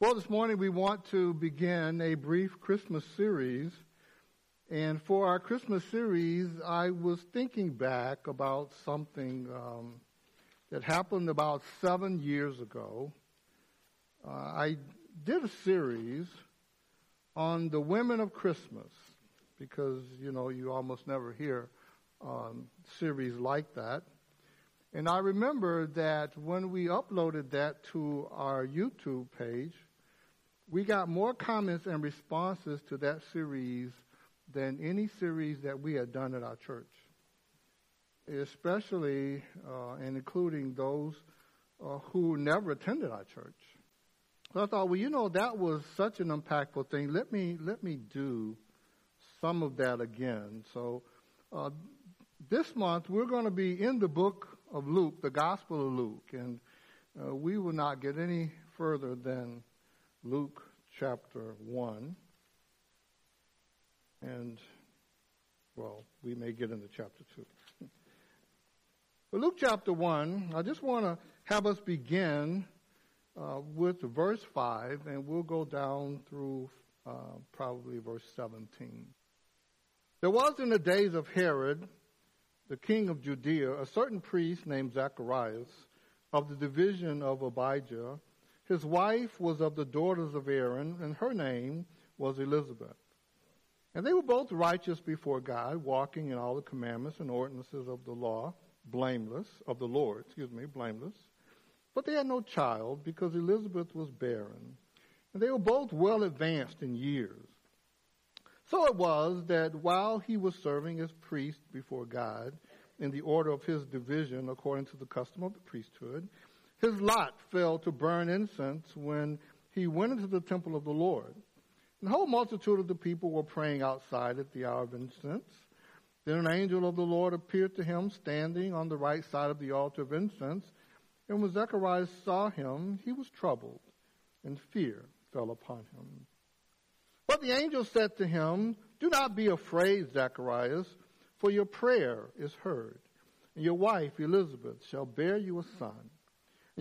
Well, this morning we want to begin a brief Christmas series. And for our Christmas series, I was thinking back about something um, that happened about seven years ago. Uh, I did a series on the women of Christmas because, you know, you almost never hear um, series like that. And I remember that when we uploaded that to our YouTube page, we got more comments and responses to that series than any series that we had done at our church, especially uh, and including those uh, who never attended our church. So I thought, well, you know, that was such an impactful thing. Let me let me do some of that again. So uh, this month we're going to be in the book of Luke, the Gospel of Luke, and uh, we will not get any further than Luke chapter 1. And, well, we may get into chapter 2. but Luke chapter 1, I just want to have us begin uh, with verse 5, and we'll go down through uh, probably verse 17. There was in the days of Herod, the king of Judea, a certain priest named Zacharias of the division of Abijah his wife was of the daughters of Aaron, and her name was Elizabeth. And they were both righteous before God, walking in all the commandments and ordinances of the law, blameless, of the Lord, excuse me, blameless. But they had no child because Elizabeth was barren. And they were both well advanced in years. So it was that while he was serving as priest before God in the order of his division according to the custom of the priesthood, his lot fell to burn incense when he went into the temple of the Lord. And the whole multitude of the people were praying outside at the hour of incense. Then an angel of the Lord appeared to him standing on the right side of the altar of incense. And when Zechariah saw him, he was troubled, and fear fell upon him. But the angel said to him, Do not be afraid, Zacharias, for your prayer is heard, and your wife Elizabeth shall bear you a son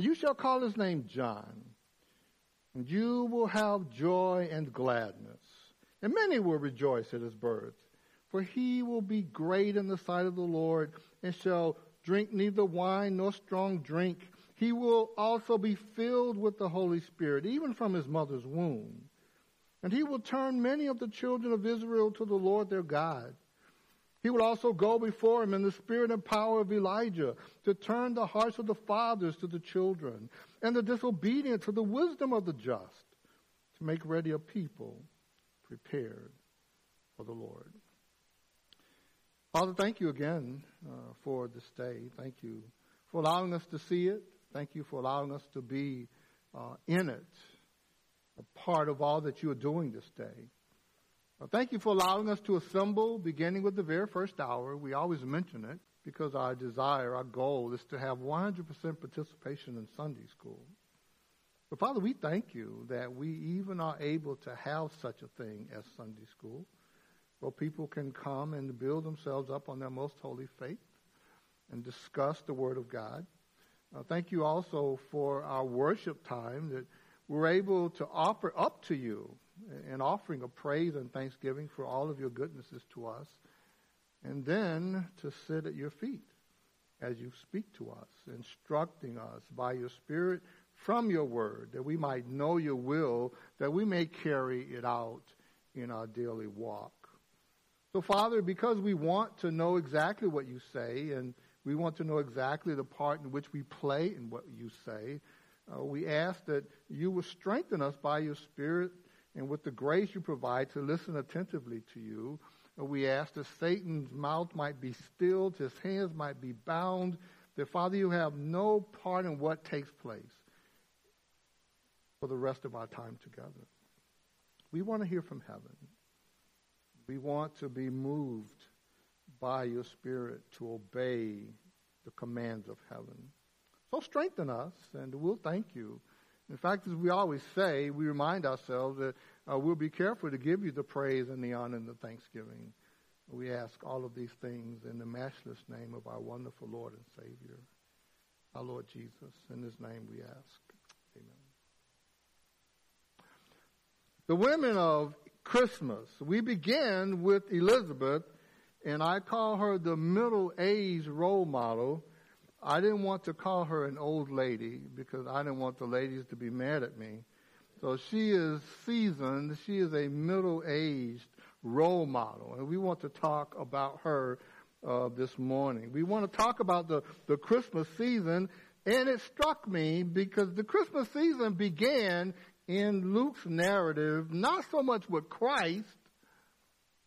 you shall call his name John. And you will have joy and gladness. And many will rejoice at his birth. For he will be great in the sight of the Lord, and shall drink neither wine nor strong drink. He will also be filled with the Holy Spirit, even from his mother's womb. And he will turn many of the children of Israel to the Lord their God he would also go before him in the spirit and power of Elijah to turn the hearts of the fathers to the children and the disobedient to the wisdom of the just to make ready a people prepared for the Lord. Father, thank you again uh, for this day. Thank you for allowing us to see it. Thank you for allowing us to be uh, in it, a part of all that you are doing this day. Well, thank you for allowing us to assemble beginning with the very first hour. We always mention it because our desire, our goal is to have 100% participation in Sunday school. But Father, we thank you that we even are able to have such a thing as Sunday school, where people can come and build themselves up on their most holy faith and discuss the Word of God. Uh, thank you also for our worship time that we're able to offer up to you an offering of praise and thanksgiving for all of your goodnesses to us, and then to sit at your feet as you speak to us, instructing us by your Spirit from your word, that we might know your will, that we may carry it out in our daily walk. So, Father, because we want to know exactly what you say, and we want to know exactly the part in which we play in what you say, uh, we ask that you will strengthen us by your Spirit and with the grace you provide to listen attentively to you, we ask that Satan's mouth might be stilled, his hands might be bound, that Father, you have no part in what takes place for the rest of our time together. We want to hear from heaven. We want to be moved by your Spirit to obey the commands of heaven. So strengthen us, and we'll thank you in fact, as we always say, we remind ourselves that uh, we'll be careful to give you the praise and the honor and the thanksgiving. We ask all of these things in the matchless name of our wonderful Lord and Savior, our Lord Jesus. In his name we ask. Amen. the women of Christmas. We begin with Elizabeth, and I call her the middle-aged role model. I didn't want to call her an old lady because I didn't want the ladies to be mad at me. So she is seasoned. She is a middle-aged role model, and we want to talk about her uh, this morning. We want to talk about the, the Christmas season, and it struck me because the Christmas season began in Luke's narrative, not so much with Christ,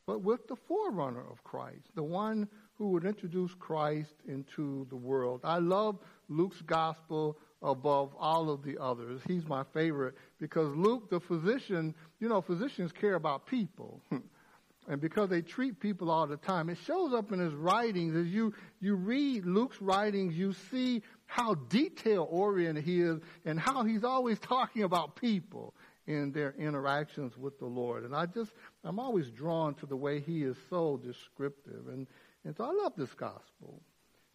but with the forerunner of Christ, the one who would introduce Christ into the world. I love Luke's gospel above all of the others. He's my favorite because Luke, the physician, you know, physicians care about people. and because they treat people all the time. It shows up in his writings. As you, you read Luke's writings, you see how detail oriented he is and how he's always talking about people in their interactions with the Lord. And I just, I'm always drawn to the way he is so descriptive. And, and so I love this gospel.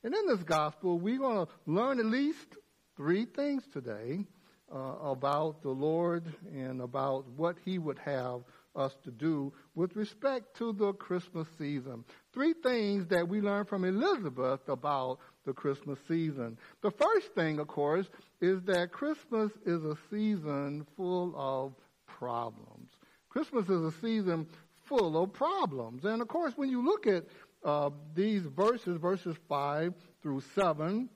And in this gospel, we're going to learn at least three things today uh, about the Lord and about what he would have us to do with respect to the Christmas season. Three things that we learn from Elizabeth about the Christmas season. The first thing, of course, is that Christmas is a season full of problems. Christmas is a season full of problems. And of course, when you look at uh, these verses, verses 5 through 7,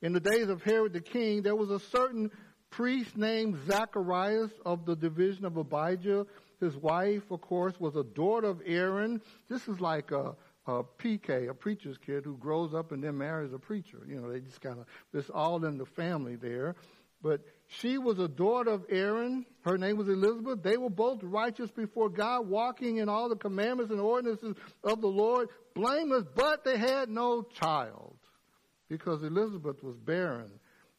in the days of Herod the king, there was a certain priest named Zacharias of the division of Abijah his wife, of course, was a daughter of Aaron. This is like a, a PK, a preacher's kid who grows up and then marries a preacher. You know, they just kind of, it's all in the family there. But she was a daughter of Aaron. Her name was Elizabeth. They were both righteous before God, walking in all the commandments and ordinances of the Lord, blameless, but they had no child because Elizabeth was barren.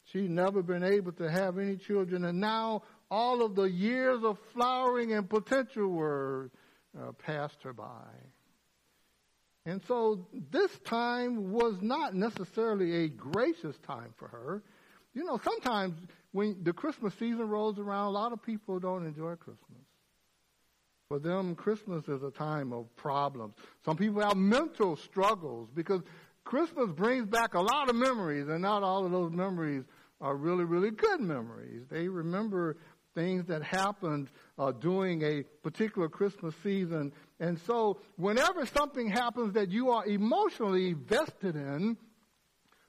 She'd never been able to have any children, and now all of the years of flowering and potential were uh, passed her by. And so this time was not necessarily a gracious time for her. You know, sometimes when the Christmas season rolls around, a lot of people don't enjoy Christmas. For them, Christmas is a time of problems. Some people have mental struggles because Christmas brings back a lot of memories, and not all of those memories are really, really good memories. They remember things that happened uh, during a particular Christmas season. And so, whenever something happens that you are emotionally vested in,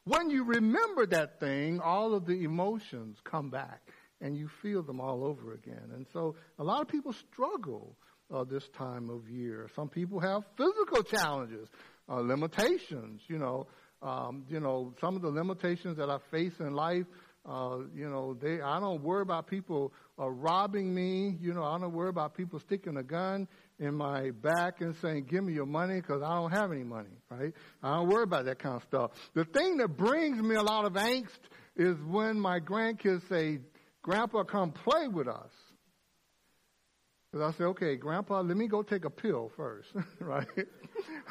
when you remember that thing, all of the emotions come back and you feel them all over again. And so, a lot of people struggle uh, this time of year. Some people have physical challenges, uh, limitations. You know, um, you know, some of the limitations that I face in life. Uh, you know, they I don't worry about people uh, robbing me. You know, I don't worry about people sticking a gun in my back and saying, give me your money because I don't have any money, right? I don't worry about that kind of stuff. The thing that brings me a lot of angst is when my grandkids say, Grandpa, come play with us. Because I say, okay, Grandpa, let me go take a pill first, right?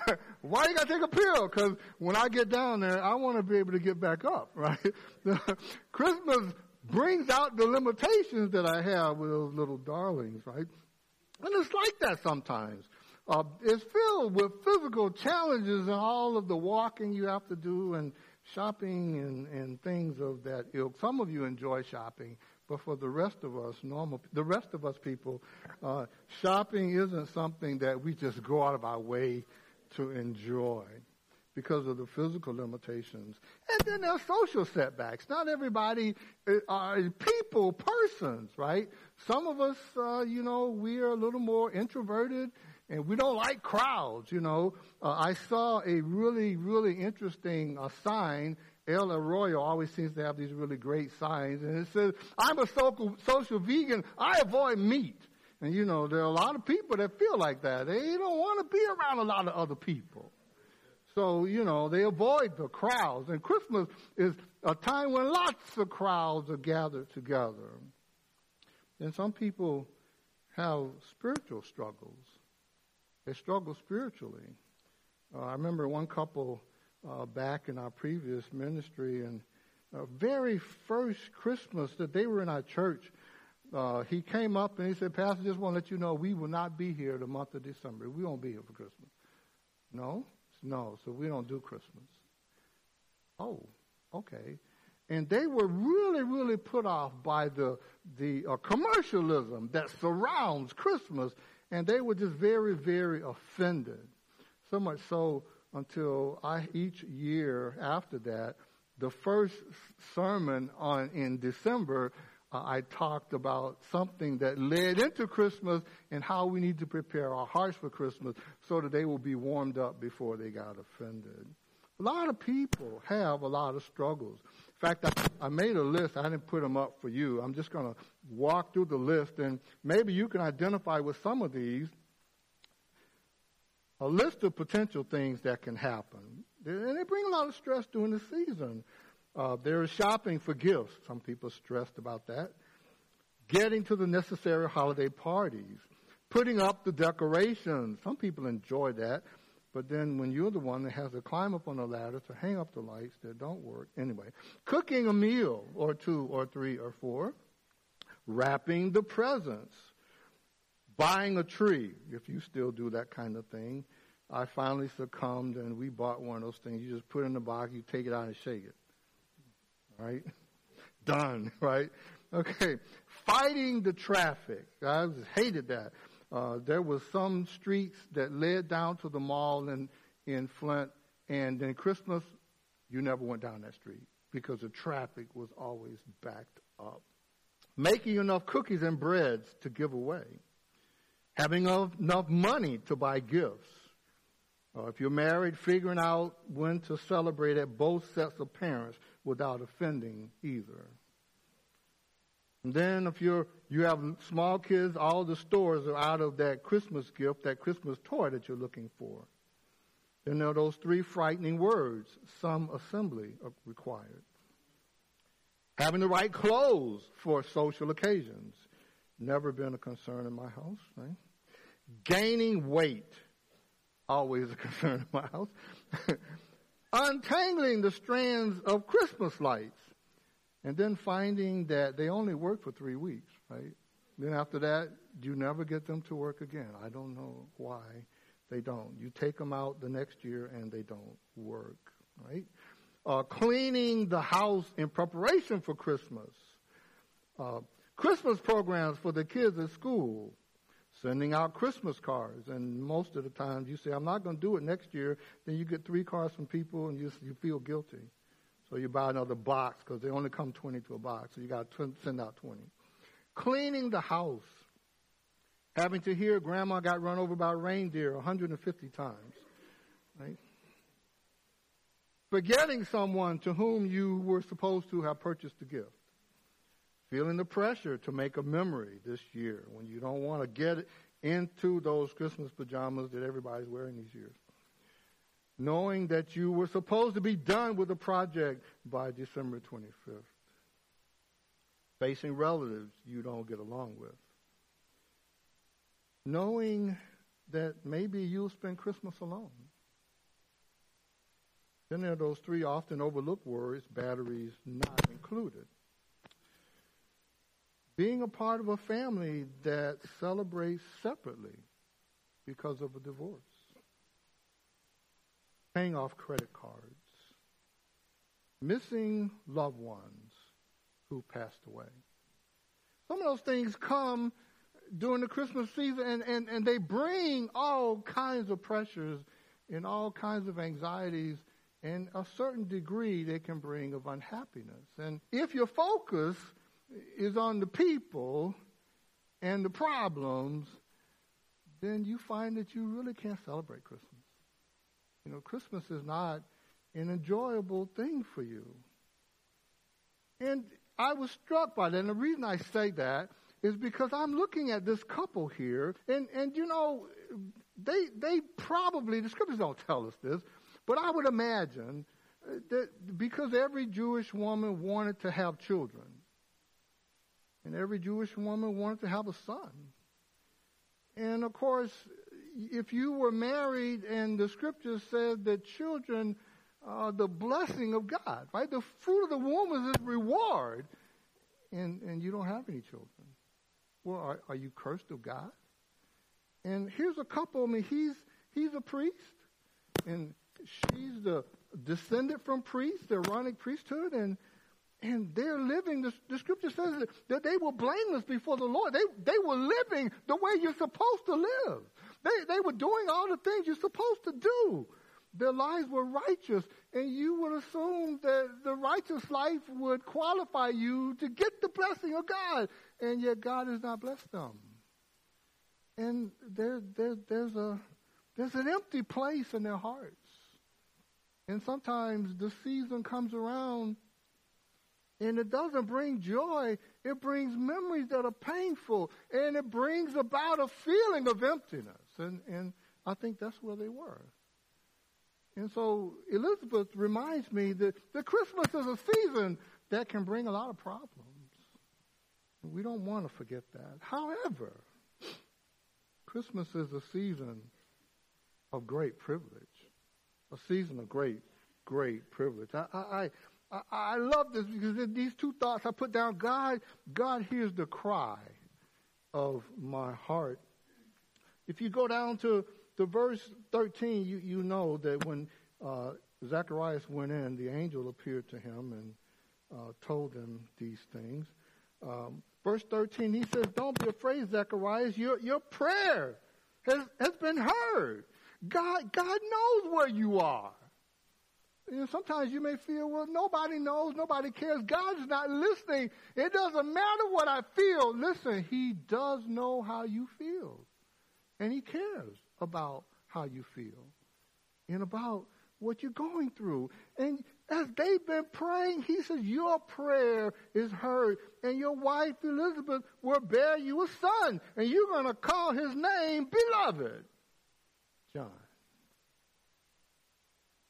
Why you got to take a pill? Because when I get down there, I want to be able to get back up, right? Christmas brings out the limitations that I have with those little darlings, right? And it's like that sometimes. Uh, it's filled with physical challenges and all of the walking you have to do and shopping and, and things of that ilk. Some of you enjoy shopping, but for the rest of us, normal, the rest of us people, uh, shopping isn't something that we just go out of our way to enjoy because of the physical limitations. And then there are social setbacks. Not everybody uh, are people, persons, right? Some of us, uh, you know, we are a little more introverted and we don't like crowds, you know. Uh, I saw a really, really interesting uh, sign. El Arroyo always seems to have these really great signs, and it says, I'm a social, social vegan. I avoid meat. And you know, there are a lot of people that feel like that. They don't want to be around a lot of other people. So, you know, they avoid the crowds. And Christmas is a time when lots of crowds are gathered together. And some people have spiritual struggles. They struggle spiritually. Uh, I remember one couple uh, back in our previous ministry, and uh, very first Christmas that they were in our church, uh, he came up and he said, Pastor, just want to let you know we will not be here the month of December. We won't be here for Christmas. No? No, so we don't do Christmas. Oh, okay. And they were really, really put off by the, the uh, commercialism that surrounds Christmas. And they were just very, very offended. So much so until I, each year after that, the first sermon on in December, uh, I talked about something that led into Christmas and how we need to prepare our hearts for Christmas so that they will be warmed up before they got offended. A lot of people have a lot of struggles. Fact, I, I made a list. I didn't put them up for you. I'm just going to walk through the list, and maybe you can identify with some of these. A list of potential things that can happen. And they bring a lot of stress during the season. Uh, there is shopping for gifts. Some people are stressed about that. Getting to the necessary holiday parties. Putting up the decorations. Some people enjoy that. But then when you're the one that has to climb up on the ladder to hang up the lights that don't work, anyway, cooking a meal or two or three or four, wrapping the presents, buying a tree, if you still do that kind of thing. I finally succumbed and we bought one of those things. You just put it in the box, you take it out and shake it. Right? Done, right? Okay. Fighting the traffic. I hated that. Uh, there was some streets that led down to the mall in, in Flint, and then Christmas, you never went down that street because the traffic was always backed up. Making enough cookies and breads to give away. Having enough money to buy gifts. Uh, if you're married, figuring out when to celebrate at both sets of parents without offending either. And then if you're, you have small kids, all the stores are out of that Christmas gift, that Christmas toy that you're looking for. Then there are those three frightening words, some assembly required. Having the right clothes for social occasions. Never been a concern in my house. Right? Gaining weight. Always a concern in my house. Untangling the strands of Christmas lights and then finding that they only work for three weeks, right? Then after that, you never get them to work again. I don't know why they don't. You take them out the next year and they don't work, right? Uh, cleaning the house in preparation for Christmas. Uh, Christmas programs for the kids at school. Sending out Christmas cards. And most of the times you say, I'm not going to do it next year. Then you get three cards from people and you, you feel guilty. So you buy another box because they only come 20 to a box. So you got to send out 20. Cleaning the house. Having to hear grandma got run over by a reindeer 150 times. Right? Forgetting someone to whom you were supposed to have purchased a gift. Feeling the pressure to make a memory this year when you don't want to get into those Christmas pajamas that everybody's wearing these years knowing that you were supposed to be done with the project by December 25th. Facing relatives you don't get along with. Knowing that maybe you'll spend Christmas alone. Then there are those three often overlooked words, batteries not included. Being a part of a family that celebrates separately because of a divorce paying off credit cards, missing loved ones who passed away. Some of those things come during the Christmas season and, and, and they bring all kinds of pressures and all kinds of anxieties and a certain degree they can bring of unhappiness. And if your focus is on the people and the problems, then you find that you really can't celebrate Christmas. You know, Christmas is not an enjoyable thing for you. And I was struck by that. And the reason I say that is because I'm looking at this couple here, and, and you know, they, they probably, the scriptures don't tell us this, but I would imagine that because every Jewish woman wanted to have children, and every Jewish woman wanted to have a son. And of course, if you were married and the scripture said that children are the blessing of God, right? The fruit of the womb is his reward, and, and you don't have any children. Well, are, are you cursed of God? And here's a couple. I mean, he's he's a priest, and she's the descendant from priests, the Aaronic priesthood, and and they're living. The, the scripture says that, that they were blameless before the Lord. They they were living the way you're supposed to live. They they were doing all the things you're supposed to do. Their lives were righteous, and you would assume that the righteous life would qualify you to get the blessing of God, and yet God has not blessed them. And there, there, there's a there's an empty place in their hearts. And sometimes the season comes around and it doesn't bring joy. It brings memories that are painful and it brings about a feeling of emptiness. And, and I think that's where they were. And so Elizabeth reminds me that, that Christmas is a season that can bring a lot of problems. We don't want to forget that. However, Christmas is a season of great privilege, a season of great, great privilege. I, I, I, I love this because these two thoughts I put down. God, God hears the cry of my heart. If you go down to, to verse 13, you, you know that when uh, Zacharias went in, the angel appeared to him and uh, told him these things. Um, verse 13, he says, Don't be afraid, Zacharias. Your, your prayer has, has been heard. God, God knows where you are. You know, sometimes you may feel, well, nobody knows, nobody cares. God's not listening. It doesn't matter what I feel. Listen, He does know how you feel. And He cares about how you feel and about what you're going through. And as they've been praying, He says, Your prayer is heard. And your wife, Elizabeth, will bear you a son. And you're going to call his name Beloved. John.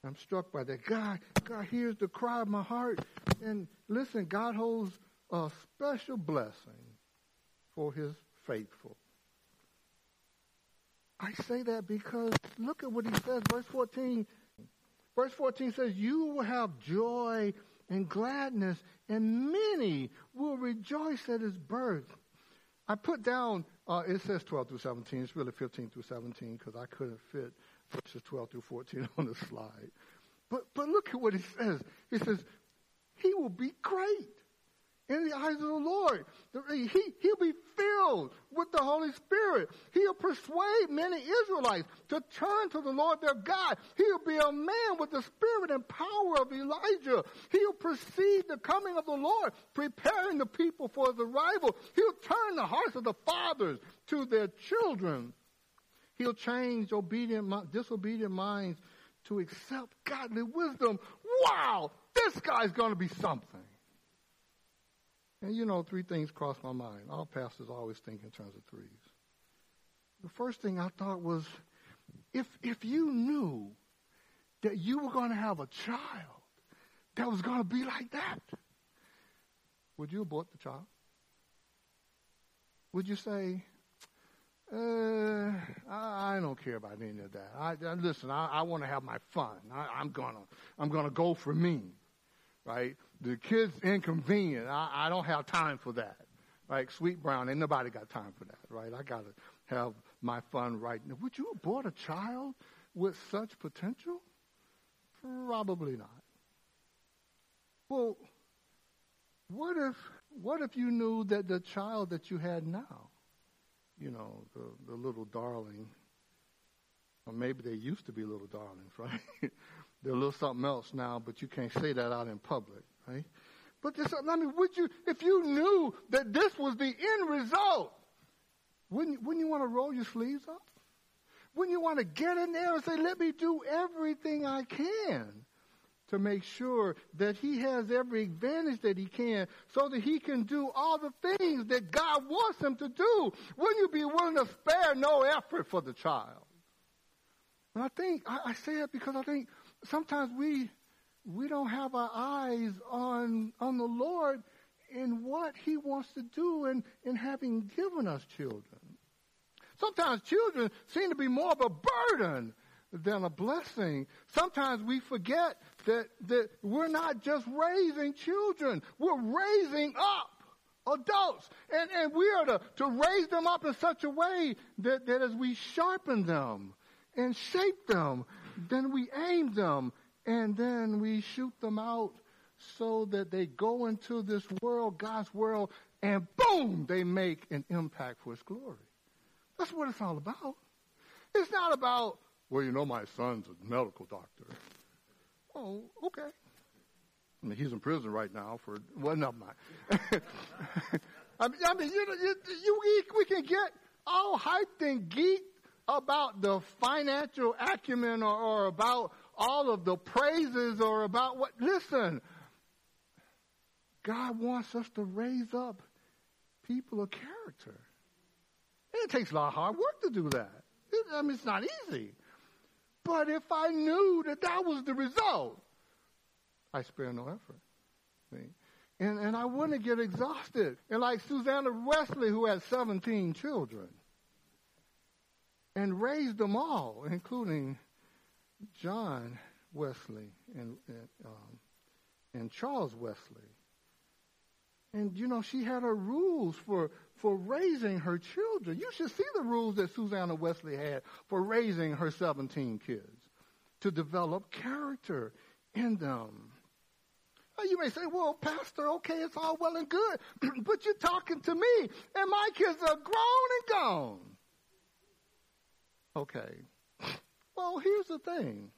I'm struck by that. God, God hears the cry of my heart. And listen, God holds a special blessing for his faithful. I say that because look at what he says, verse 14. Verse 14 says, You will have joy and gladness, and many will rejoice at his birth. I put down, uh, it says 12 through 17. It's really 15 through 17 because I couldn't fit verses 12 through 14 on the slide. But, but look at what he says. He says, He will be great in the eyes of the Lord. He, he'll be filled with the Holy Spirit. He'll persuade many Israelites to turn to the Lord their God. He'll be a man with the spirit and power of Elijah. He'll precede the coming of the Lord, preparing the people for his arrival. He'll turn the hearts of the fathers to their children. He'll change obedient, disobedient minds to accept godly wisdom. Wow, this guy's going to be something. And you know, three things crossed my mind. All pastors always think in terms of threes. The first thing I thought was if, if you knew that you were going to have a child that was going to be like that, would you abort the child? Would you say, uh, I, I, don't care about any of that. I, I listen. I, I want to have my fun. I, am gonna, I'm gonna go for me, right? The kid's inconvenient. I, I don't have time for that. Like Sweet Brown, ain't nobody got time for that, right? I got to have my fun right now. Would you abort a child with such potential? Probably not. Well, what if what if you knew that the child that you had now, you know, the, the little darling, or maybe they used to be little darlings, right? They're a little something else now, but you can't say that out in public right? But this, I mean, would you, if you knew that this was the end result, wouldn't, wouldn't you want to roll your sleeves up? Wouldn't you want to get in there and say, let me do everything I can to make sure that he has every advantage that he can so that he can do all the things that God wants him to do? Wouldn't you be willing to spare no effort for the child? And I think, I, I say it because I think sometimes we, we don't have our eyes on, on the Lord in what He wants to do in, in having given us children. Sometimes children seem to be more of a burden than a blessing. Sometimes we forget that, that we're not just raising children, we're raising up adults. And, and we are to, to raise them up in such a way that, that as we sharpen them and shape them, then we aim them and then we shoot them out so that they go into this world, God's world, and boom, they make an impact for His glory. That's what it's all about. It's not about, well, you know, my son's a medical doctor. Oh, okay. I mean, he's in prison right now for, well, never mind. I mean, I mean you, you, you, we can get all hyped and geeked about the financial acumen or, or about all of the praises are about what. Listen, God wants us to raise up people of character. And it takes a lot of hard work to do that. I mean, it's not easy. But if I knew that that was the result, I spare no effort. See? And, and I wouldn't get exhausted. And like Susanna Wesley, who had 17 children, and raised them all, including John Wesley and, and, um, and Charles Wesley. And, you know, she had her rules for, for raising her children. You should see the rules that Susanna Wesley had for raising her 17 kids to develop character in them. Now you may say, well, Pastor, okay, it's all well and good, but you're talking to me, and my kids are grown and gone. Okay. Well, here's the thing.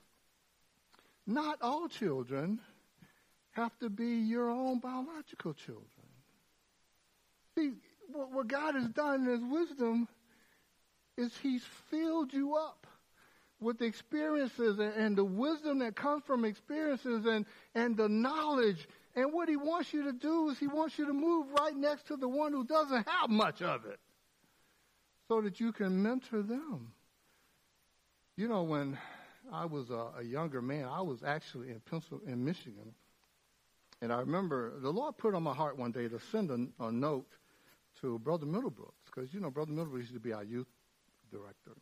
Not all children have to be your own biological children. See, what God has done in His wisdom is He's filled you up with experiences and, the wisdom that comes from experiences and, and the knowledge. And what He wants you to do is He wants you to move right next to the one who doesn't have much of it so that you can mentor them. You know, when I was a, a younger man, I was actually in Pennsylvania, in Michigan. And I remember the Lord put on my heart one day to send a, a note to Brother Middlebrooks, because, you know, Brother Middlebrooks used to be our youth director.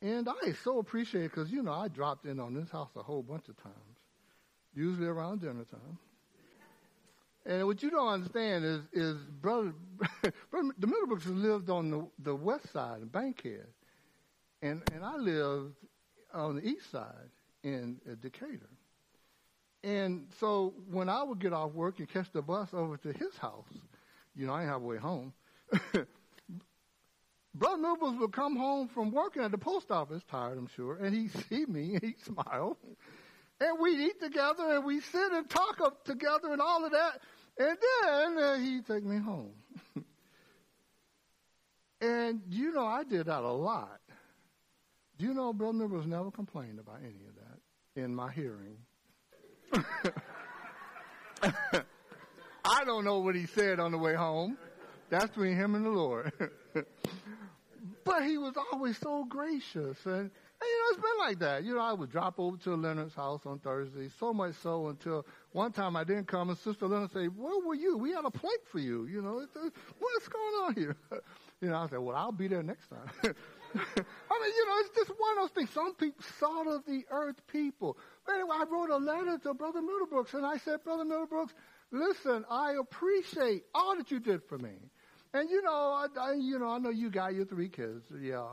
And I so appreciate because, you know, I dropped in on this house a whole bunch of times, usually around dinner time. And what you don't understand is, is brother, brother the Middlebrooks lived on the, the west side in Bankhead, and and I lived on the east side in uh, Decatur. And so when I would get off work and catch the bus over to his house, you know, I didn't have a way home. Brother Nobles would come home from working at the post office, tired, I'm sure, and he'd see me and he'd smile. And we'd eat together and we'd sit and talk up together and all of that. And then uh, he'd take me home. and, you know, I did that a lot. Do you know Brother Nobles never complained about any of that in my hearing? I don't know what he said on the way home. That's between him and the Lord. but he was always so gracious. And, and, you know, it's been like that. You know, I would drop over to Leonard's house on Thursday, so much so until one time I didn't come and Sister Leonard said, where were you? We had a plate for you. You know, what's going on here? You know, I said, well, I'll be there next time. I mean, you know, it's just one of those things. Some people, salt of the earth people. Anyway, I wrote a letter to Brother Middlebrooks, and I said, Brother Middlebrooks, listen, I appreciate all that you did for me. And you know, I, I, you know, I know you got your three kids, yeah.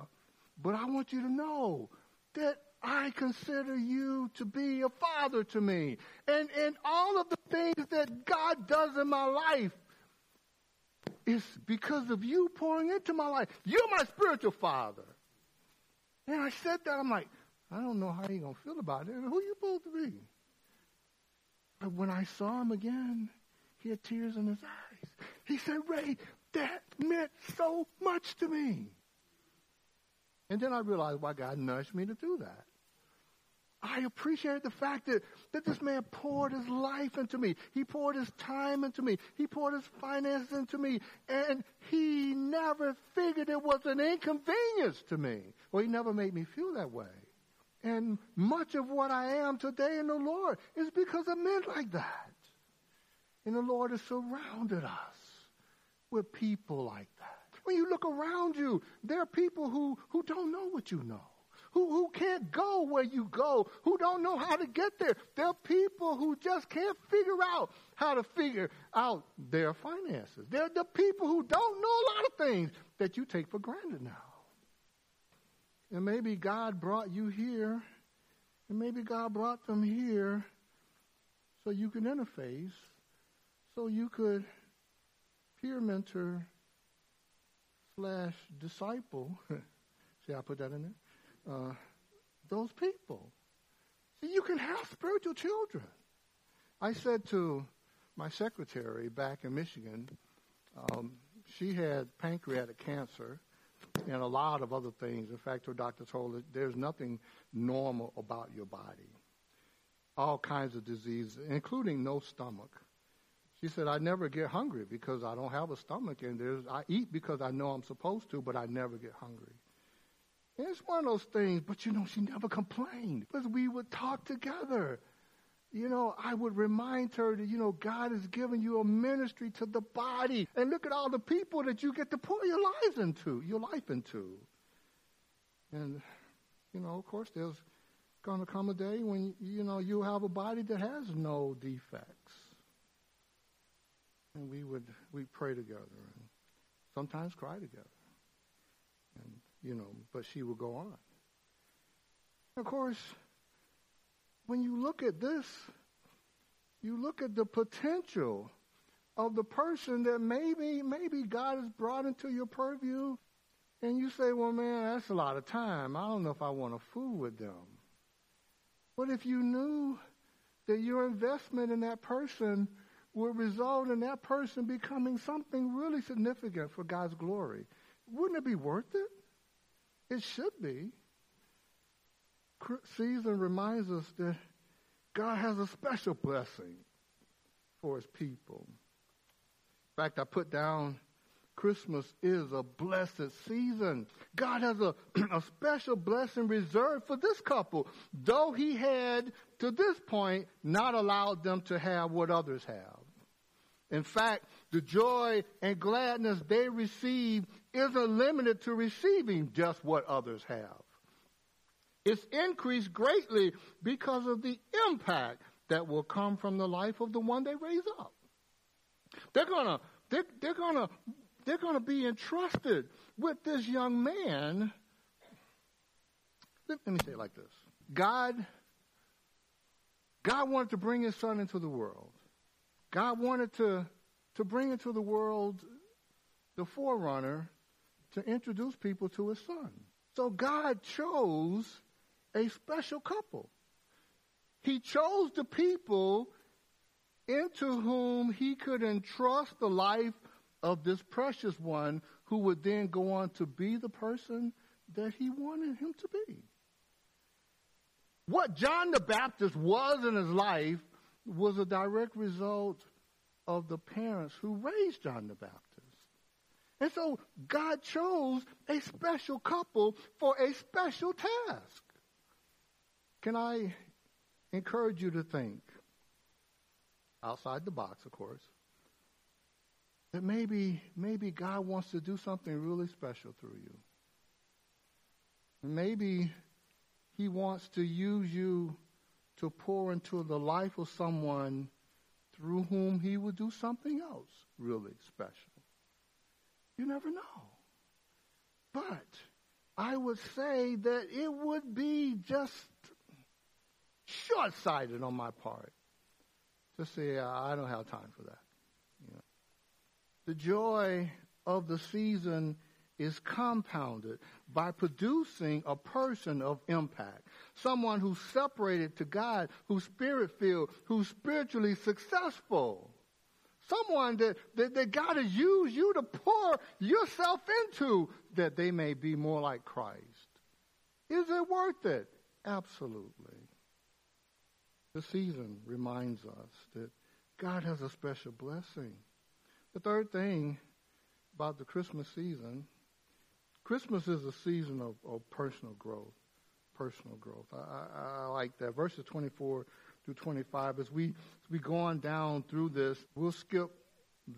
But I want you to know that I consider you to be a father to me. And, and all of the things that God does in my life is because of you pouring into my life. You're my spiritual father. And I said that, I'm like, I don't know how you're going to feel about it. Who you supposed to be? But when I saw him again, he had tears in his eyes. He said, Ray, that meant so much to me. And then I realized why God nudged me to do that. I appreciated the fact that, that this man poured his life into me. He poured his time into me. He poured his finances into me. And he never figured it was an inconvenience to me. Well, he never made me feel that way. And much of what I am today in the Lord is because of men like that. And the Lord has surrounded us with people like that. When you look around you, there are people who, who don't know what you know, who, who can't go where you go, who don't know how to get there. There are people who just can't figure out how to figure out their finances. They're the people who don't know a lot of things that you take for granted now. And maybe God brought you here, and maybe God brought them here so you can interface, so you could peer mentor slash disciple. See, I put that in there. Uh, those people. You can have spiritual children. I said to my secretary back in Michigan, um, she had pancreatic cancer and a lot of other things. In fact, her doctor told her there's nothing normal about your body. All kinds of diseases, including no stomach. She said, I never get hungry because I don't have a stomach, and there's, I eat because I know I'm supposed to, but I never get hungry. It's one of those things, but you know, she never complained because we would talk together. You know, I would remind her that, you know, God has given you a ministry to the body. And look at all the people that you get to pour your lives into, your life into. And, you know, of course, there's going to come a day when, you know, you have a body that has no defects and we would we pray together and sometimes cry together. You know, but she would go on. Of course, when you look at this, you look at the potential of the person that maybe maybe God has brought into your purview, and you say, "Well, man, that's a lot of time. I don't know if I want to fool with them." But if you knew that your investment in that person will result in that person becoming something really significant for God's glory. Wouldn't it be worth it? It should be. Season reminds us that God has a special blessing for his people. In fact, I put down Christmas is a blessed season. God has a, a special blessing reserved for this couple, though he had, to this point, not allowed them to have what others have. In fact, the joy and gladness they receive isn't limited to receiving just what others have. It's increased greatly because of the impact that will come from the life of the one they raise up. They're gonna, they're, they're gonna, they're gonna be entrusted with this young man. Let, let me say it like this. God, God wanted to bring his son into the world. God wanted to, to bring into the world the forerunner to introduce people to his son. So God chose a special couple. He chose the people into whom he could entrust the life of this precious one who would then go on to be the person that he wanted him to be. What John the Baptist was in his life was a direct result of the parents who raised John the Baptist. And so God chose a special couple for a special task. Can I encourage you to think outside the box, of course, that maybe, maybe God wants to do something really special through you. Maybe he wants to use you to pour into the life of someone through whom he would do something else really special. You never know. But I would say that it would be just short sighted on my part to say, I don't have time for that. You know. The joy of the season is compounded by producing a person of impact. Someone who's separated to God, who's spirit filled, who's spiritually successful. Someone that, that, that God has used you to pour yourself into that they may be more like Christ. Is it worth it? Absolutely. The season reminds us that God has a special blessing. The third thing about the Christmas season Christmas is a season of, of personal growth. Personal growth. I, I, I, like that. Verses 24 through 25. As we as we go on down through this, we'll skip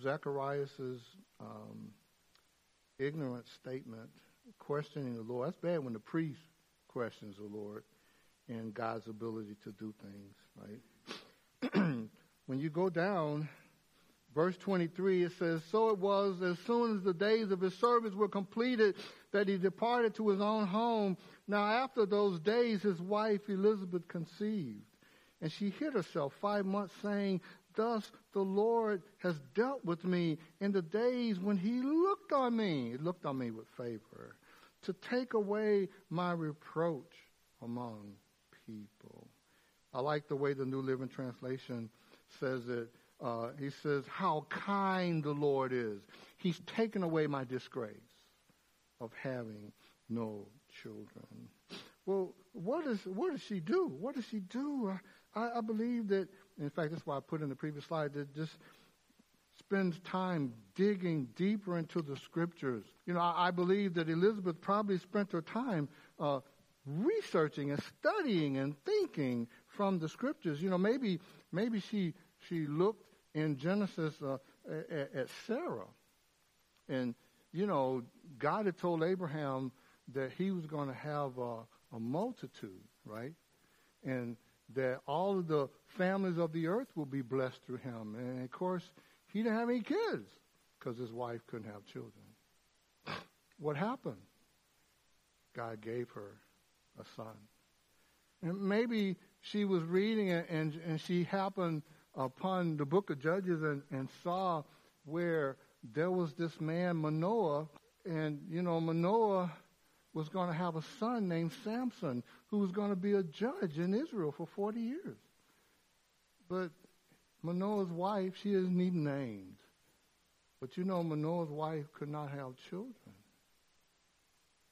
Zacharias' um, ignorant statement, questioning the Lord. That's bad when the priest questions the Lord and God's ability to do things, right? when you go down, verse 23, it says, So it was as soon as the days of his service were completed that he departed to his own home. Now after those days, his wife Elizabeth conceived. And she hid herself five months, saying, Thus the Lord has dealt with me in the days when he looked on me, he looked on me with favor, to take away my reproach among people. I like the way the New Living Translation says it. Uh, he says, How kind the Lord is. He's taken away my disgrace of having no children. Well, what, is, what does she do? What does she do? I, I believe that, in fact, that's why I put in the previous slide, that just spends time digging deeper into the scriptures. You know, I, I believe that Elizabeth probably spent her time uh, researching and studying and thinking from the scriptures. You know, maybe maybe she she looked in Genesis uh, at, at Sarah, and you know, God had told Abraham that he was going to have a, a multitude, right? And that all of the families of the earth will be blessed through him. And of course, he didn't have any kids because his wife couldn't have children. What happened? God gave her a son. And maybe she was reading it and, and she happened upon the book of Judges and, and saw where there was this man, Manoah, and, you know, Manoah was going to have a son named Samson who was going to be a judge in Israel for 40 years. But Manoah's wife, she isn't even named. But you know, Manoah's wife could not have children.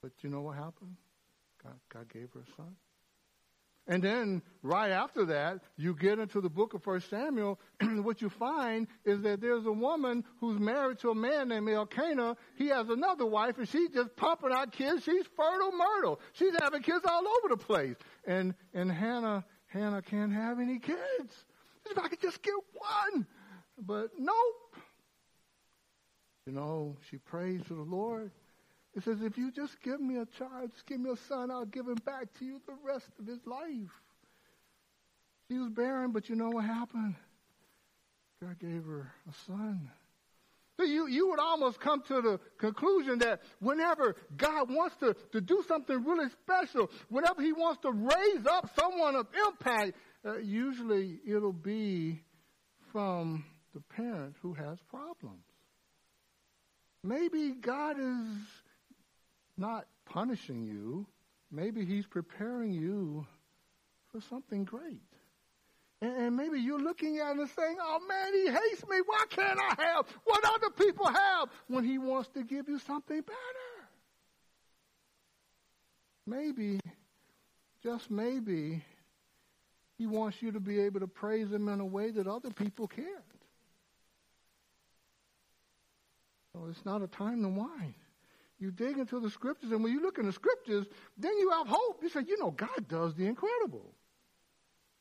But you know what happened? God, God gave her a son. And then right after that, you get into the book of First Samuel, and what you find is that there's a woman who's married to a man named Elkanah. He has another wife, and she's just pumping out kids. She's fertile myrtle. She's having kids all over the place. And and Hannah Hannah can't have any kids. If I could just get one, but nope. You know, she prays to the Lord. It says, if you just give me a child, just give me a son, I'll give him back to you the rest of his life. She was barren, but you know what happened? God gave her a son. So you, you would almost come to the conclusion that whenever God wants to, to do something really special, whenever he wants to raise up someone of impact, uh, usually it'll be from the parent who has problems. Maybe God is not punishing you. Maybe He's preparing you for something great. And, maybe you're looking at it and saying, oh man, He hates me. Why can't I have what other people have when He wants to give you something better? Maybe, just maybe, He wants you to be able to praise Him in a way that other people can't. So it's not a time to whine you dig into the scriptures, and when you look in the scriptures, then you have hope. You say, you know, God does the incredible.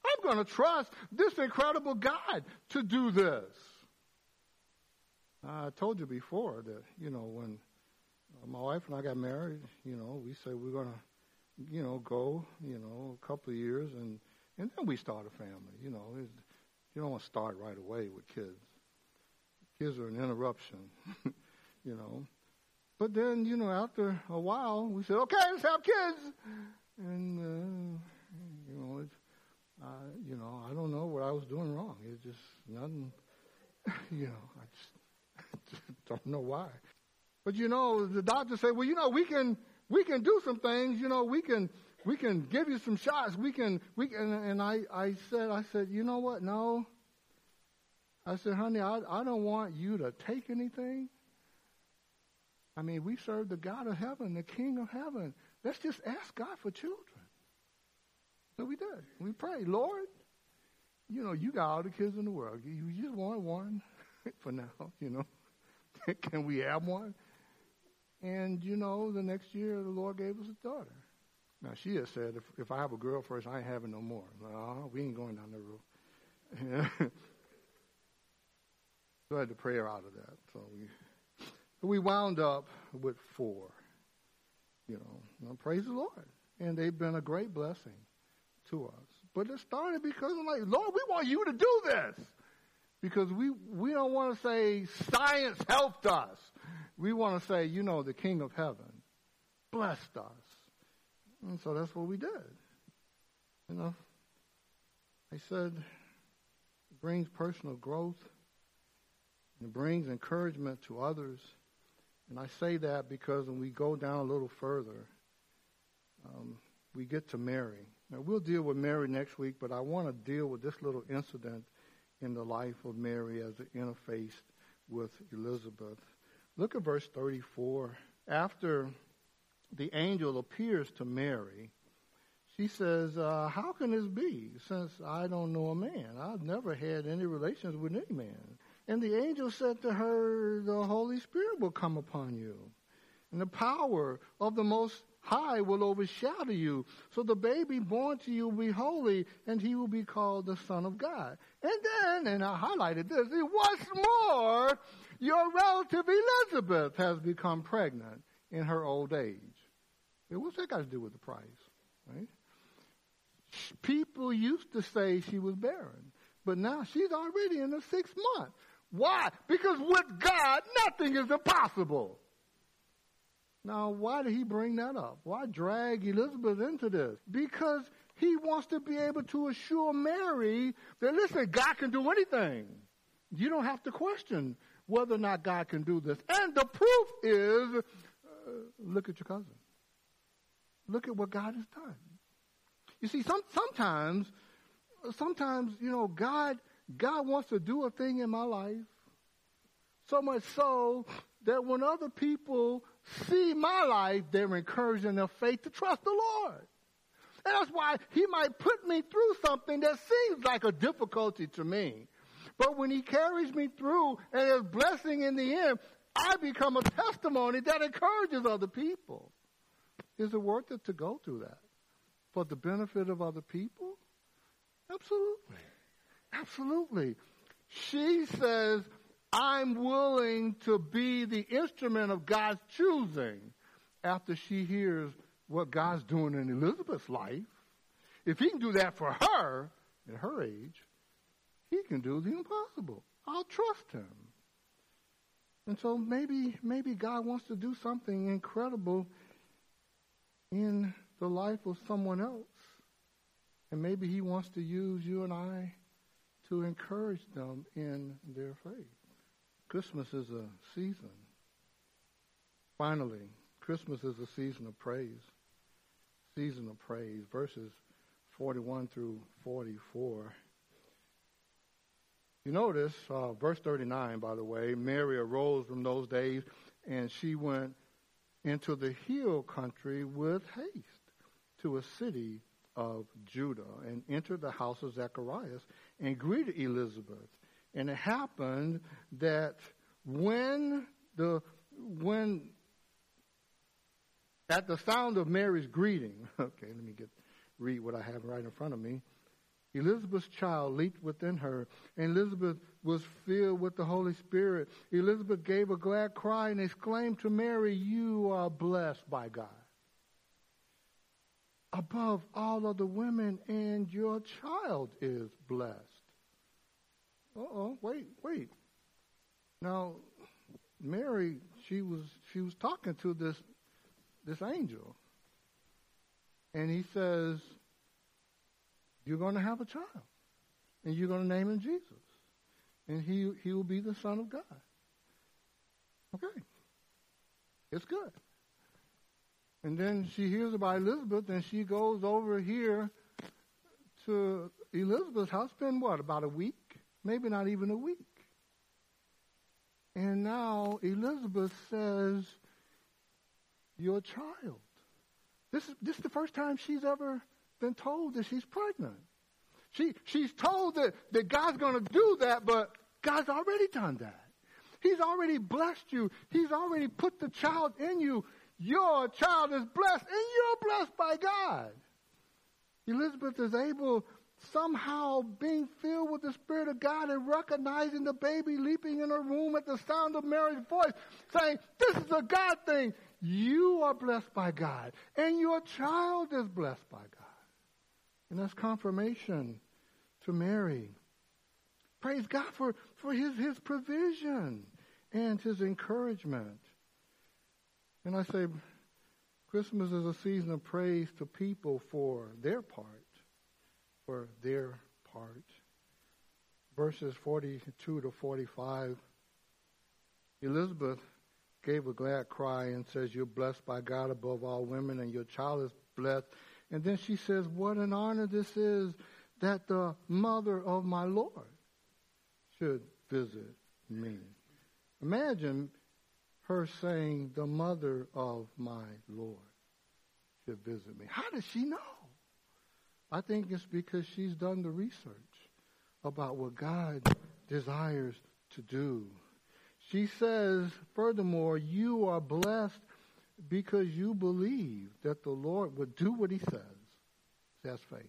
I'm going to trust this incredible God to do this. I told you before that, you know, when my wife and I got married, you know, we said we're going to, you know, go, you know, a couple of years, and, and then we start a family. You know, you don't want to start right away with kids. Kids are an interruption, you know. But then, you know, after a while, we said, okay, let's have kids. And, uh, you know, it's, uh, you know, I don't know what I was doing wrong. It's just nothing, you know, I just, just don't know why. But, you know, the doctor said, well, you know, we can, we can do some things, you know, we can, we can give you some shots. We can, we can, and I, I said, I said, you know what? No. I said, honey, I, I don't want you to take anything. I mean, we serve the God of heaven, the King of heaven. Let's just ask God for children. So we did. We prayed, Lord, you know, you got all the kids in the world. You just want one for now, you know. Can we have one? And, you know, the next year the Lord gave us a daughter. Now, she has said, if, if I have a girl first, I ain't having no more. No, uh-huh, we ain't going down that road. so I had to pray her out of that. So we we wound up with four. You know, praise the Lord. and they've been a great blessing to us. But it started because I'm like, Lord, we want you to do this. Because we, we don't want to say science helped us. We want to say, you know, the King of Heaven blessed us. And so that's what we did. You know, I said it brings personal growth it brings encouragement to others. And I say that because when we go down a little further, um, we get to Mary. Now, we'll deal with Mary next week, but I want to deal with this little incident in the life of Mary as it interfaced with Elizabeth. Look at verse 34. After the angel appears to Mary, she says, uh, How can this be since I don't know a man? I've never had any relations with any man. And the angel said to her, The Holy Spirit will come upon you, and the power of the Most High will overshadow you. So the baby born to you will be holy, and he will be called the Son of God. And then, and I highlighted this, what's more, your relative Elizabeth has become pregnant in her old age. What's that got to do with the price? Right? People used to say she was barren, but now she's already in the sixth month. Why? Because with God, nothing is impossible. Now, why did he bring that up? Why drag Elizabeth into this? Because he wants to be able to assure Mary that, listen, God can do anything. You don't have to question whether or not God can do this. And the proof is uh, look at your cousin. Look at what God has done. You see, some, sometimes, sometimes, you know, God, God wants to do a thing in my life. So much so that when other people see my life, they're encouraging their faith to trust the Lord. And that's why he might put me through something that seems like a difficulty to me. But when he carries me through and is blessing in the end, I become a testimony that encourages other people. Is it worth it to go through that? For the benefit of other people? Absolutely. Absolutely. She says, I'm willing to be the instrument of God's choosing after she hears what God's doing in Elizabeth's life. If he can do that for her at her age, he can do the impossible. I'll trust him. And so maybe maybe God wants to do something incredible in the life of someone else. And maybe he wants to use you and I to encourage them in their faith. Christmas is a season. Finally, Christmas is a season of praise. Season of praise. Verses 41 through 44. You notice, uh, verse 39, by the way, Mary arose from those days and she went into the hill country with haste to a city of Judah and entered the house of Zacharias and greeted Elizabeth. And it happened that when the when at the sound of Mary's greeting, okay, let me get read what I have right in front of me. Elizabeth's child leaped within her, and Elizabeth was filled with the Holy Spirit. Elizabeth gave a glad cry and exclaimed to Mary, You are blessed by God. Above all other women, and your child is blessed. Uh oh, wait, wait. Now, Mary, she was she was talking to this this angel. And he says, you're going to have a child. And you're going to name him Jesus. And he, he will be the Son of God. Okay. It's good. And then she hears about Elizabeth and she goes over here to Elizabeth's house. Been what, about a week? Maybe not even a week. And now Elizabeth says, Your child. This is, this is the first time she's ever been told that she's pregnant. She, she's told that, that God's going to do that, but God's already done that. He's already blessed you. He's already put the child in you. Your child is blessed, and you're blessed by God. Elizabeth is able, somehow being filled with the Spirit of God and recognizing the baby leaping in her womb at the sound of Mary's voice, saying, This is a God thing. you are blessed by God and your child is blessed by God. And that's confirmation to Mary. Praise God for, for his, his provision and his encouragement. And I say, Christmas is a season of praise to people for their part, for their part. Verses 42 to 45, Elizabeth gave a glad cry and says, You're blessed by God above all women, and your child is blessed. And then she says, What an honor this is that the mother of my Lord should visit me. Imagine her saying, The mother of my Lord should visit me. How does she know? I think it's because she's done the research about what God desires to do. She says, furthermore, you are blessed because you believe that the Lord would do what he says. That's faith.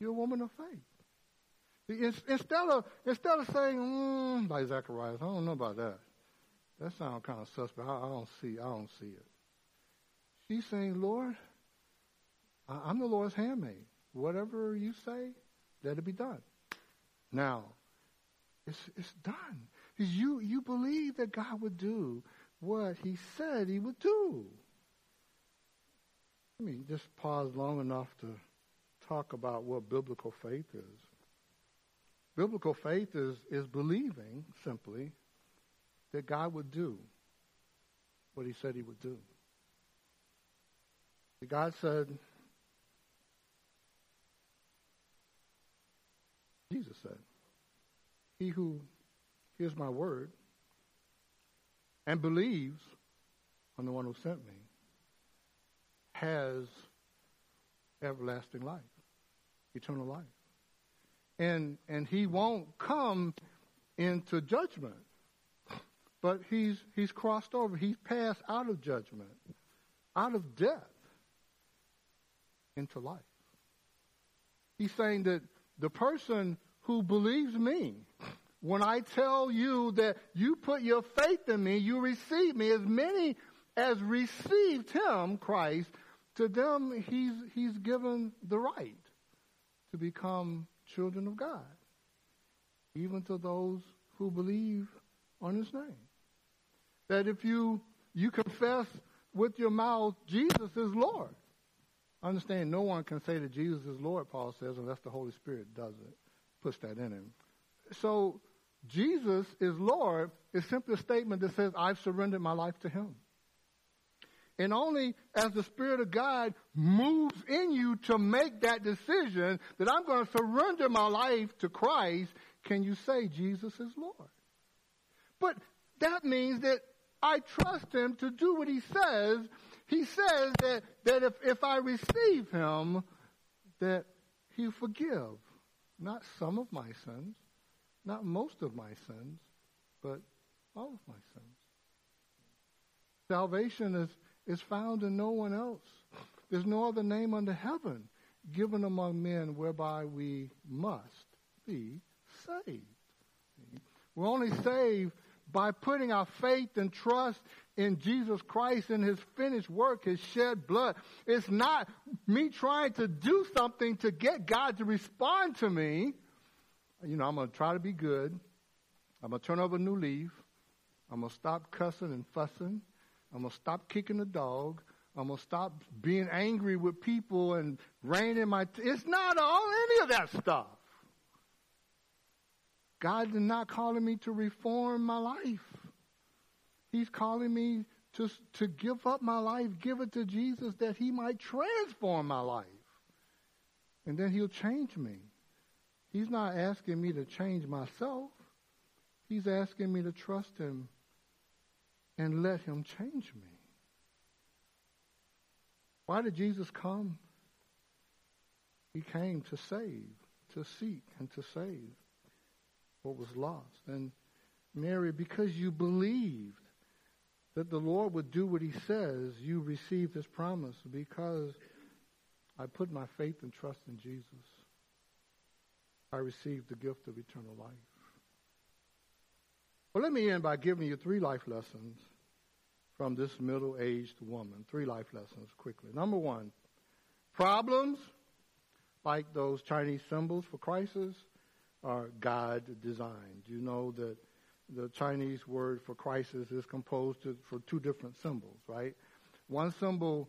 You're a woman of faith. Instead of, instead of saying, mm, Zacharias, I don't know about that. That sounds kind of suspect. I, I don't see, I don't see it. She's saying, Lord, I, am the Lord's handmaid. Whatever you say, let it be done. Now, it's, it's done. You, you believe that God would do what he said he would do. Let me just pause long enough to talk about what biblical faith is. Biblical faith is, is believing simply that God would do what he said he would do. God said, Jesus said, He who hears my word and believes on the one who sent me has everlasting life, eternal life. And, and he won't come into judgment, but he's, he's crossed over. He's passed out of judgment, out of death into life. He's saying that the person who believes me, when I tell you that you put your faith in me, you receive me, as many as received him, Christ, to them he's, he's given the right to become children of God, even to those who believe on his name. That if you, you confess with your mouth Jesus is Lord, Understand, no one can say that Jesus is Lord, Paul says, unless the Holy Spirit does it, puts that in him. So, Jesus is Lord is simply a statement that says, I've surrendered my life to him. And only as the Spirit of God moves in you to make that decision that I'm going to surrender my life to Christ, can you say Jesus is Lord. But that means that I trust him to do what he says he says that, that if, if I receive him, that he'll forgive not some of my sins, not most of my sins, but all of my sins. Salvation is, is found in no one else. There's no other name under heaven given among men whereby we must be saved. We're only saved by putting our faith and trust in Jesus Christ and his finished work, his shed blood. It's not me trying to do something to get God to respond to me. You know, I'm going to try to be good. I'm going to turn over a new leaf. I'm going to stop cussing and fussing. I'm going to stop kicking the dog. I'm going to stop being angry with people and raining my. T- it's not all any of that stuff. God is not calling me to reform my life. He's calling me to, to give up my life, give it to Jesus that he might transform my life. And then he'll change me. He's not asking me to change myself. He's asking me to trust him and let him change me. Why did Jesus come? He came to save, to seek, and to save what was lost. And Mary, because you believed, that the Lord would do what he says, you received this promise because I put my faith and trust in Jesus. I received the gift of eternal life. Well, let me end by giving you three life lessons from this middle aged woman. Three life lessons quickly. Number one, problems like those Chinese symbols for crisis are God designed. You know that the Chinese word for crisis is composed of, for two different symbols, right? One symbol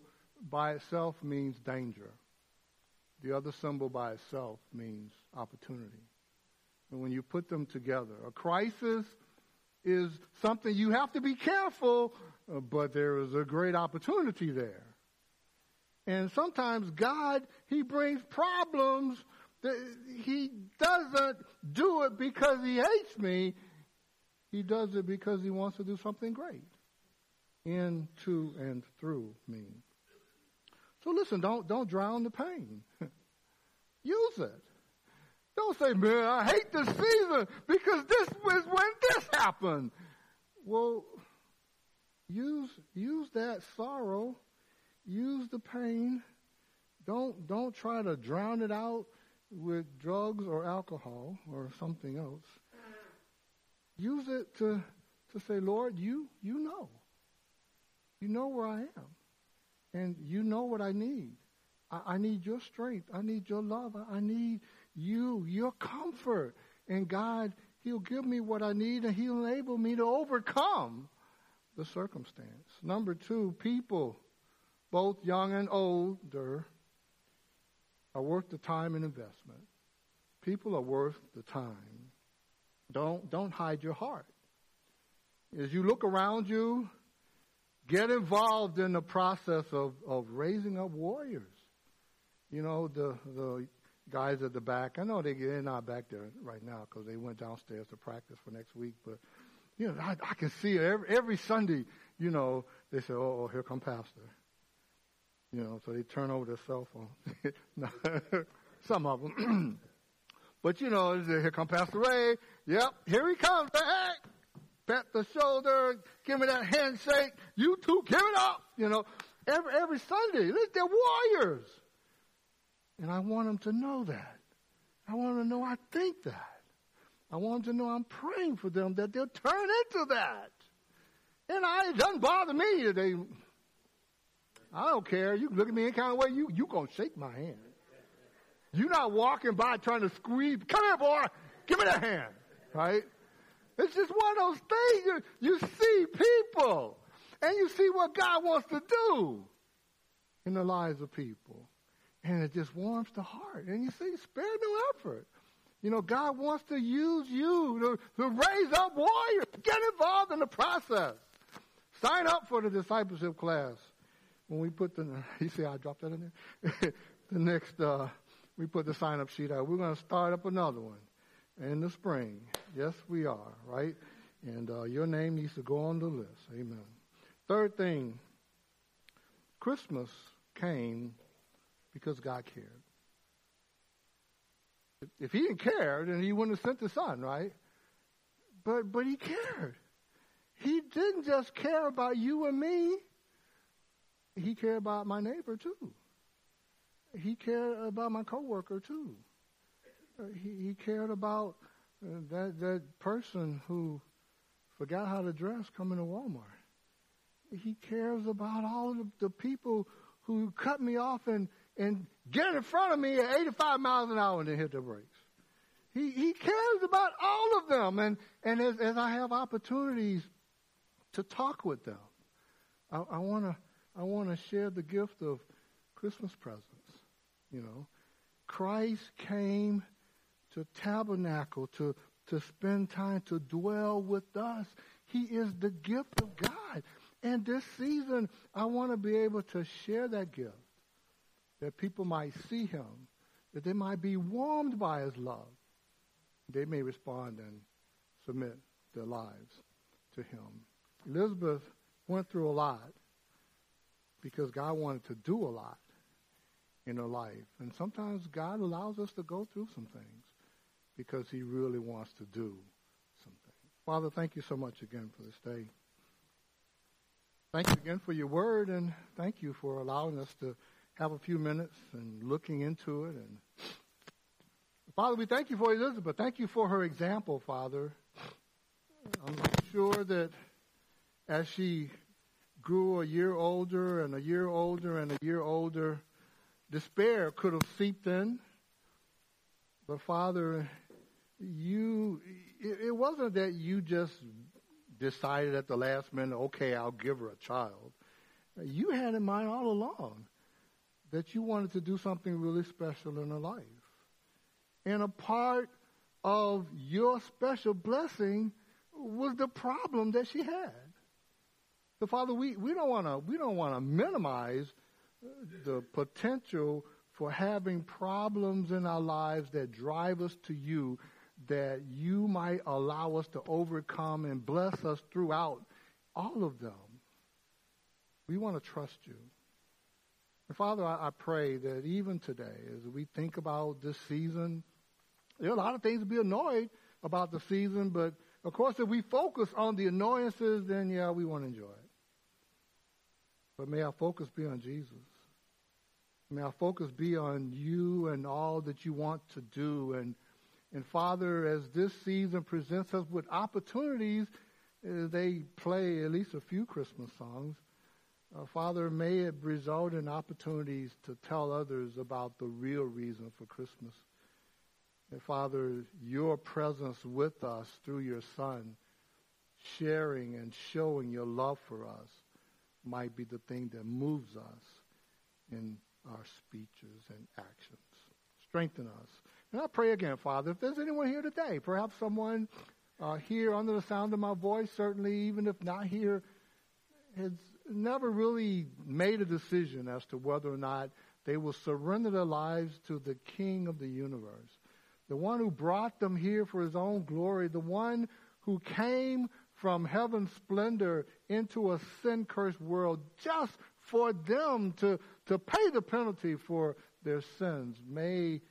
by itself means danger. The other symbol by itself means opportunity. And when you put them together, a crisis is something you have to be careful, uh, but there is a great opportunity there. And sometimes God, He brings problems. He doesn't do it because He hates me. He does it because He wants to do something great in, to, and through me. So listen, don't, don't drown the pain. Use it. Don't say, man, I hate this season because this was when this happened. Well, use, use that sorrow, use the pain. Don't, don't try to drown it out with drugs or alcohol or something else. Use it to, to say, Lord, you, you know. You know where I am. And you know what I need. I, I need your strength. I need your love. I, I need you, your comfort. And God, He'll give me what I need and He'll enable me to overcome the circumstance. Number two, people, both young and older, are worth the time and investment. People are worth the time. Don't, don't hide your heart. As you look around you, Get involved in the process of, of raising up warriors. You know, the, the guys at the back, I know they, they're not back there right now because they went downstairs to practice for next week, but, you know, I, I can see it every, every Sunday, you know, they say, oh, oh, here come Pastor. You know, so they turn over their cell phone. Some of them. but, you know, here come Pastor Ray. Yep, here he comes. Hey, pat the shoulder, give me that handshake. You two, give it up. You know, every, every Sunday, they're warriors. And I want them to know that. I want them to know I think that. I want them to know I'm praying for them that they'll turn into that. And I, it doesn't bother me they, I don't care. You can look at me any kind of way. You, you gonna shake my hand. You're not walking by trying to squeeze. Come here, boy. Give me that hand. Right? It's just one of those things. You, you see people and you see what God wants to do in the lives of people. And it just warms the heart. And you see, spare no effort. You know, God wants to use you to, to raise up warriors. Get involved in the process. Sign up for the discipleship class. When we put the, you see I dropped that in there? the next, uh, we put the sign up sheet out. We're going to start up another one in the spring. Yes, we are, right? And uh, your name needs to go on the list. Amen. Third thing Christmas came because God cared. If he didn't care, then he wouldn't have sent the son, right? But but he cared. He didn't just care about you and me. He cared about my neighbor too. He cared about my coworker too. He, he cared about uh, that that person who forgot how to dress coming to Walmart. He cares about all of the, the people who cut me off and and get in front of me at 85 miles an hour and then hit the brakes. He he cares about all of them, and and as as I have opportunities to talk with them, I want to I want to share the gift of Christmas presents. You know, Christ came to tabernacle, to, to spend time, to dwell with us. He is the gift of God. And this season, I want to be able to share that gift, that people might see him, that they might be warmed by his love. They may respond and submit their lives to him. Elizabeth went through a lot because God wanted to do a lot in her life. And sometimes God allows us to go through some things because he really wants to do something. Father, thank you so much again for this day. Thank you again for your word, and thank you for allowing us to have a few minutes and looking into it. And Father, we thank you for Elizabeth. Thank you for her example, Father. I'm sure that as she grew a year older and a year older and a year older, despair could have seeped in. But Father, you, it wasn't that you just decided at the last minute, okay, I'll give her a child. You had in mind all along that you wanted to do something really special in her life. And a part of your special blessing was the problem that she had. So Father, we, we don't want to we don't want to minimize the potential for having problems in our lives that drive us to you that you might allow us to overcome and bless us throughout all of them. We want to trust you. And Father, I, I pray that even today, as we think about this season, there are a lot of things to be annoyed about the season, but of course, if we focus on the annoyances, then yeah, we want to enjoy it. But may our focus be on Jesus. May our focus be on you and all that you want to do. And, and Father, as this season presents us with opportunities, uh, they play at least a few Christmas songs. Uh, Father, may it result in opportunities to tell others about the real reason for Christmas. And Father, your presence with us through your Son, sharing and showing your love for us, might be the thing that moves us in our speeches and actions. Strengthen us. And I pray again, Father, if there's anyone here today, perhaps someone uh, here under the sound of my voice, certainly even if not here, has never really made a decision as to whether or not they will surrender their lives to the King of the universe, the one who brought them here for his own glory, the one who came from heaven's splendor into a sin cursed world just for them to, to pay the penalty for their sins. May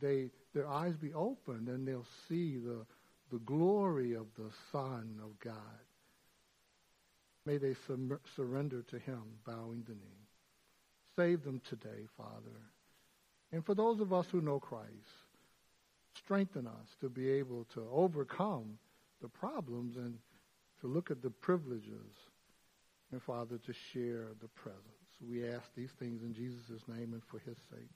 they, their eyes be opened and they'll see the, the glory of the Son of God. May they sur- surrender to Him, bowing the knee. Save them today, Father. And for those of us who know Christ, strengthen us to be able to overcome the problems and to look at the privileges, and Father, to share the presence. We ask these things in Jesus' name and for his sake.